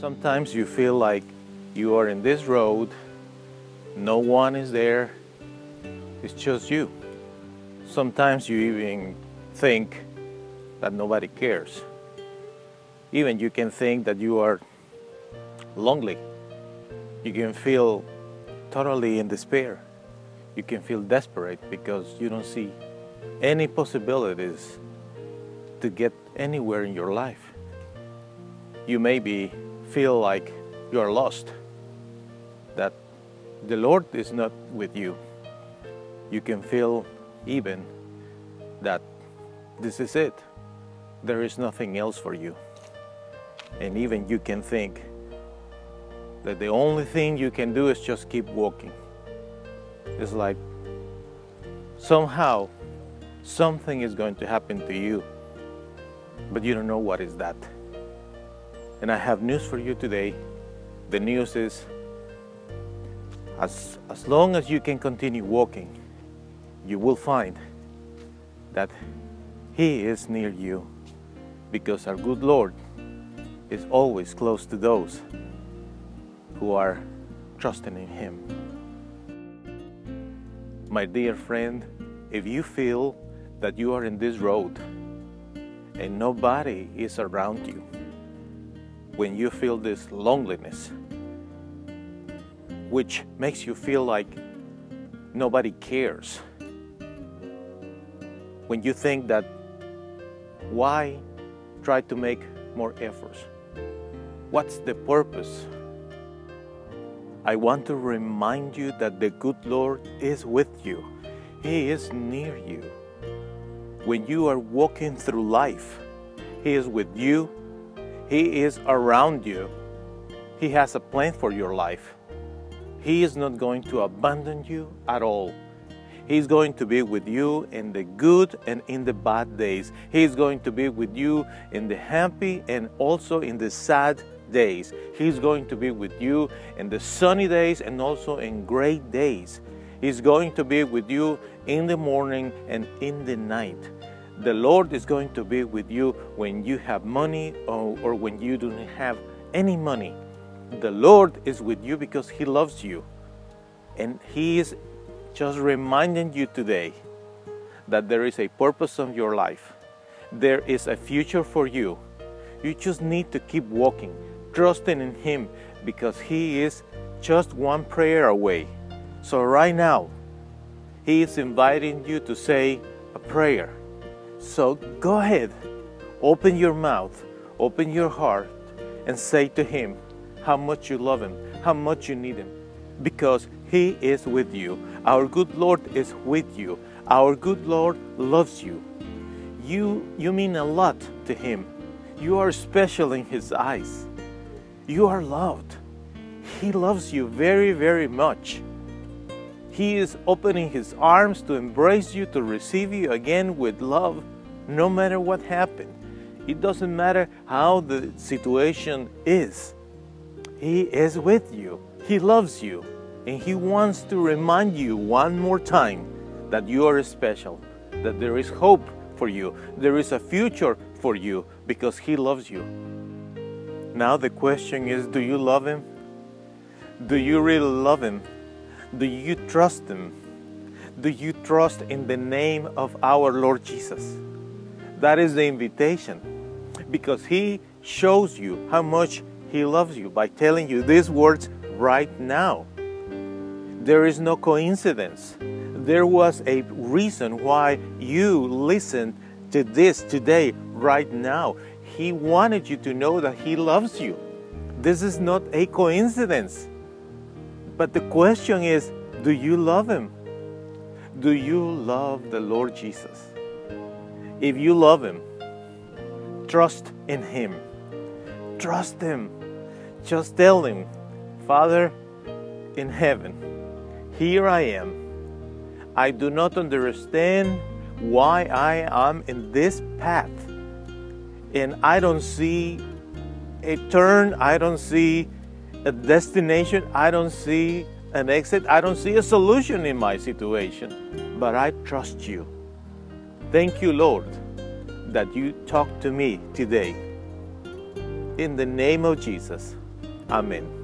Sometimes you feel like you are in this road, no one is there, it's just you. Sometimes you even think that nobody cares. Even you can think that you are lonely. You can feel totally in despair. You can feel desperate because you don't see any possibilities to get anywhere in your life. You maybe feel like you are lost, that the Lord is not with you. You can feel even that this is it. There is nothing else for you. And even you can think that the only thing you can do is just keep walking. It's like somehow something is going to happen to you, but you don't know what is that. And I have news for you today. The news is as, as long as you can continue walking, you will find that He is near you because our good Lord is always close to those who are trusting in Him. My dear friend, if you feel that you are in this road and nobody is around you, when you feel this loneliness, which makes you feel like nobody cares, when you think that why try to make more efforts? What's the purpose? I want to remind you that the good Lord is with you. He is near you. When you are walking through life, He is with you. He is around you. He has a plan for your life. He is not going to abandon you at all. He's going to be with you in the good and in the bad days. He's going to be with you in the happy and also in the sad days. He's going to be with you in the sunny days and also in great days. He's going to be with you in the morning and in the night. The Lord is going to be with you when you have money or, or when you don't have any money. The Lord is with you because He loves you. And He is just reminding you today that there is a purpose of your life. There is a future for you. You just need to keep walking, trusting in Him because He is just one prayer away. So, right now, He is inviting you to say a prayer. So, go ahead, open your mouth, open your heart, and say to Him how much you love Him, how much you need Him, because He is with you. Our good Lord is with you. Our good Lord loves you. You, you mean a lot to Him. You are special in His eyes. You are loved. He loves you very, very much. He is opening His arms to embrace you, to receive you again with love, no matter what happened. It doesn't matter how the situation is. He is with you. He loves you. And He wants to remind you one more time that you are special, that there is hope for you, there is a future for you because He loves you. Now the question is do you love Him? Do you really love Him? Do you trust Him? Do you trust in the name of our Lord Jesus? That is the invitation because He shows you how much He loves you by telling you these words right now. There is no coincidence. There was a reason why you listened to this today, right now. He wanted you to know that He loves you. This is not a coincidence. But the question is do you love Him? Do you love the Lord Jesus? If you love Him, trust in Him. Trust Him. Just tell Him, Father in heaven, here I am. I do not understand why I am in this path. And I don't see a turn, I don't see a destination, I don't see an exit, I don't see a solution in my situation. But I trust you. Thank you, Lord, that you talked to me today. In the name of Jesus. Amen.